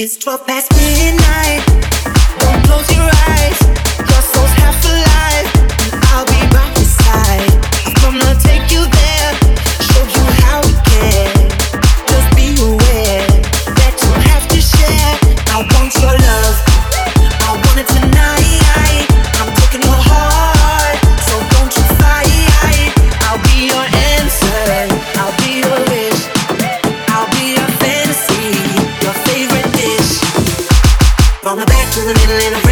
It's 12 past midnight. Don't close your eyes. to the middle